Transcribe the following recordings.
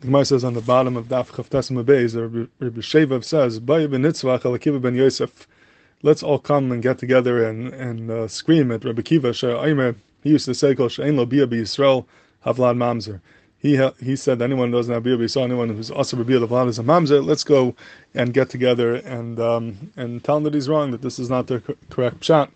the Gemara says on the bottom of Daf Chaf Tes Beis, Rabbi Shevav says, "Bay ben Nitzvach Alakiva ben Yosef." Let's all come and get together and and uh, scream at Rabbi Kiva. He used to say, "Kol she'ein lo bia Yisrael havlad mamzer." He he said anyone who doesn't have bia b'Yisrael, anyone who's also bia havlad is a mamzer. Let's go and get together and um, and tell him that he's wrong, that this is not the correct shot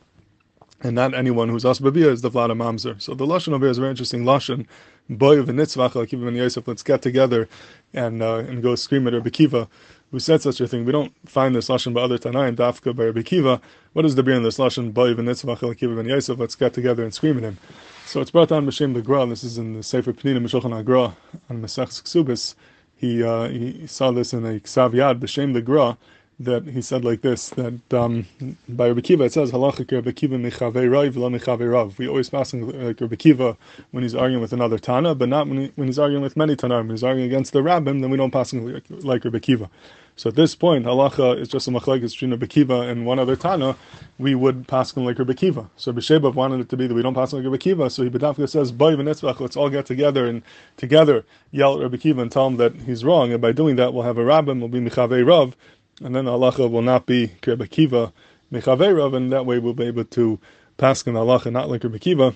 and not anyone who's bia is the vlad mamzer. So the lashon over here is very interesting lashon boy of nitzvach like even Yosef, let's get together and uh, and go scream at Rabbi Kiva, who said such a thing. We don't find this lashon by other Tanaim, Dafka by Rabbi Kiva. What is the beer in this lashon boy of nitzvach like even Yosef? Let's get together and scream at him. So it's brought down B'Shem the Gra. This is in the Sefer Penina Meshulchan Agra on Masech Ksubis. He uh, he saw this in a Ksav Yad B'Shem the Gra that he said like this that um, by Rabbi Kiva it says halacha Kiva rav rav. We always pass like Rabbi Kiva when he's arguing with another Tana, but not when, he, when he's arguing with many Tana. When he's arguing against the Rabbim, then we don't pass like, like Rabbi Kiva. So at this point, halacha is just a machlekes between Rabbi Kiva and one other Tana. We would pass him like Rabbi Kiva. So Rabbi wanted it to be that we don't pass like Rabbi Kiva. So he bedafka says, "Boy v'nitzvach, let's all get together and together yell at Rabbi Kiva and tell him that he's wrong. And by doing that, we'll have a Rabbim, we'll be mechavei rav." And then halacha will not be Rebbe Kiva Mechaverav, and that way we'll be able to pass in halacha not like Rebbe Kiva.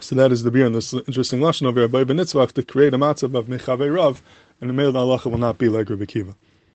So that is the beer in this interesting lashon over by Benitzvach to create a matzav of Mechaverav, and the male halacha will not be like Rebbe Kiva.